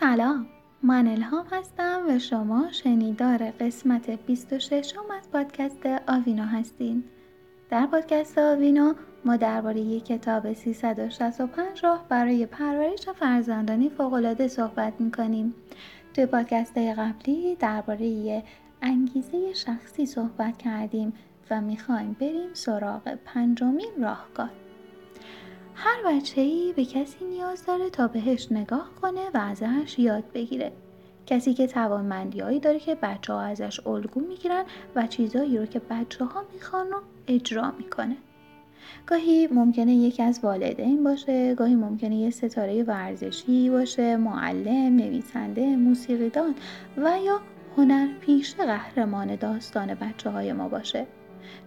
سلام من الهام هستم و شما شنیدار قسمت 26 از پادکست آوینا هستین. در پادکست آوینا ما درباره یک کتاب 365 راه برای پرورش فرزندانی فوقالعاده صحبت می‌کنیم. توی پادکست قبلی درباره انگیزه شخصی صحبت کردیم و می‌خوایم بریم سراغ پنجمین راهکار. هر بچه ای به کسی نیاز داره تا بهش نگاه کنه و ازش یاد بگیره. کسی که توانمندیهایی داره که بچه ها ازش الگو می‌گیرن و چیزایی رو که بچه ها می‌خوان رو اجرا می‌کنه. گاهی ممکنه یکی از والدین باشه گاهی ممکنه یه ستاره ورزشی باشه معلم نویسنده موسیقیدان و یا هنرپیشه قهرمان داستان بچه های ما باشه.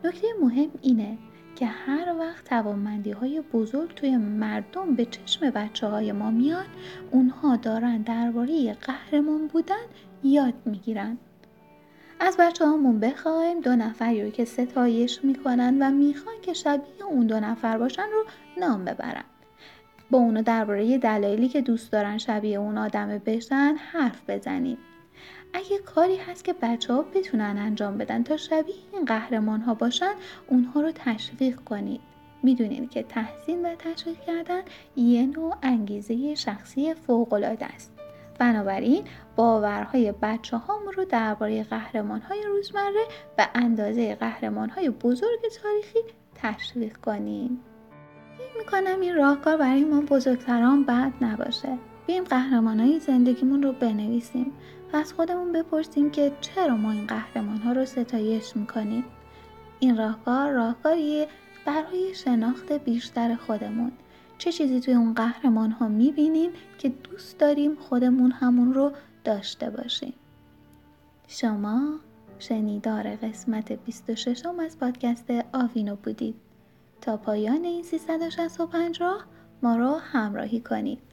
نکته مهم اینه که هر وقت توانمندی های بزرگ توی مردم به چشم بچه های ما میاد اونها دارن درباره قهرمان بودن یاد می‌گیرن. از بچه هامون بخوایم دو نفری رو که ستایش می‌کنن و می‌خوان که شبیه اون دو نفر باشن رو نام ببرن. با اونو درباره دلایلی که دوست دارن شبیه اون آدم بشن حرف بزنیم. اگه کاری هست که بچه ها بتونن انجام بدن تا شبیه این قهرمان ها باشن اونها رو تشویق کنید. می‌دونید که تحسین و تشویق کردن یه نوع انگیزه شخصی فوقالعاده است. بنابراین باورهای بچه هامون رو درباره قهرمان های روزمره به اندازه قهرمان های بزرگ تاریخی تشویق کنیم فکر می‌کنم این راهکار برای ما بزرگتران بد نباشه. بیایم قهرمان های زندگیمون رو بنویسیم و از خودمون بپرسیم که چرا ما این قهرمان ها رو ستایش می‌کنیم. این راهکار راهکاریه برای شناخت بیشتر خودمون. چه چیزی توی اون قهرمان ها می‌بینیم که دوست داریم خودمون همون رو داشته باشیم؟ شما شنیدار قسمت 26 از پادکست آوینو بودید. تا پایان این 365 راه ما رو همراهی کنید.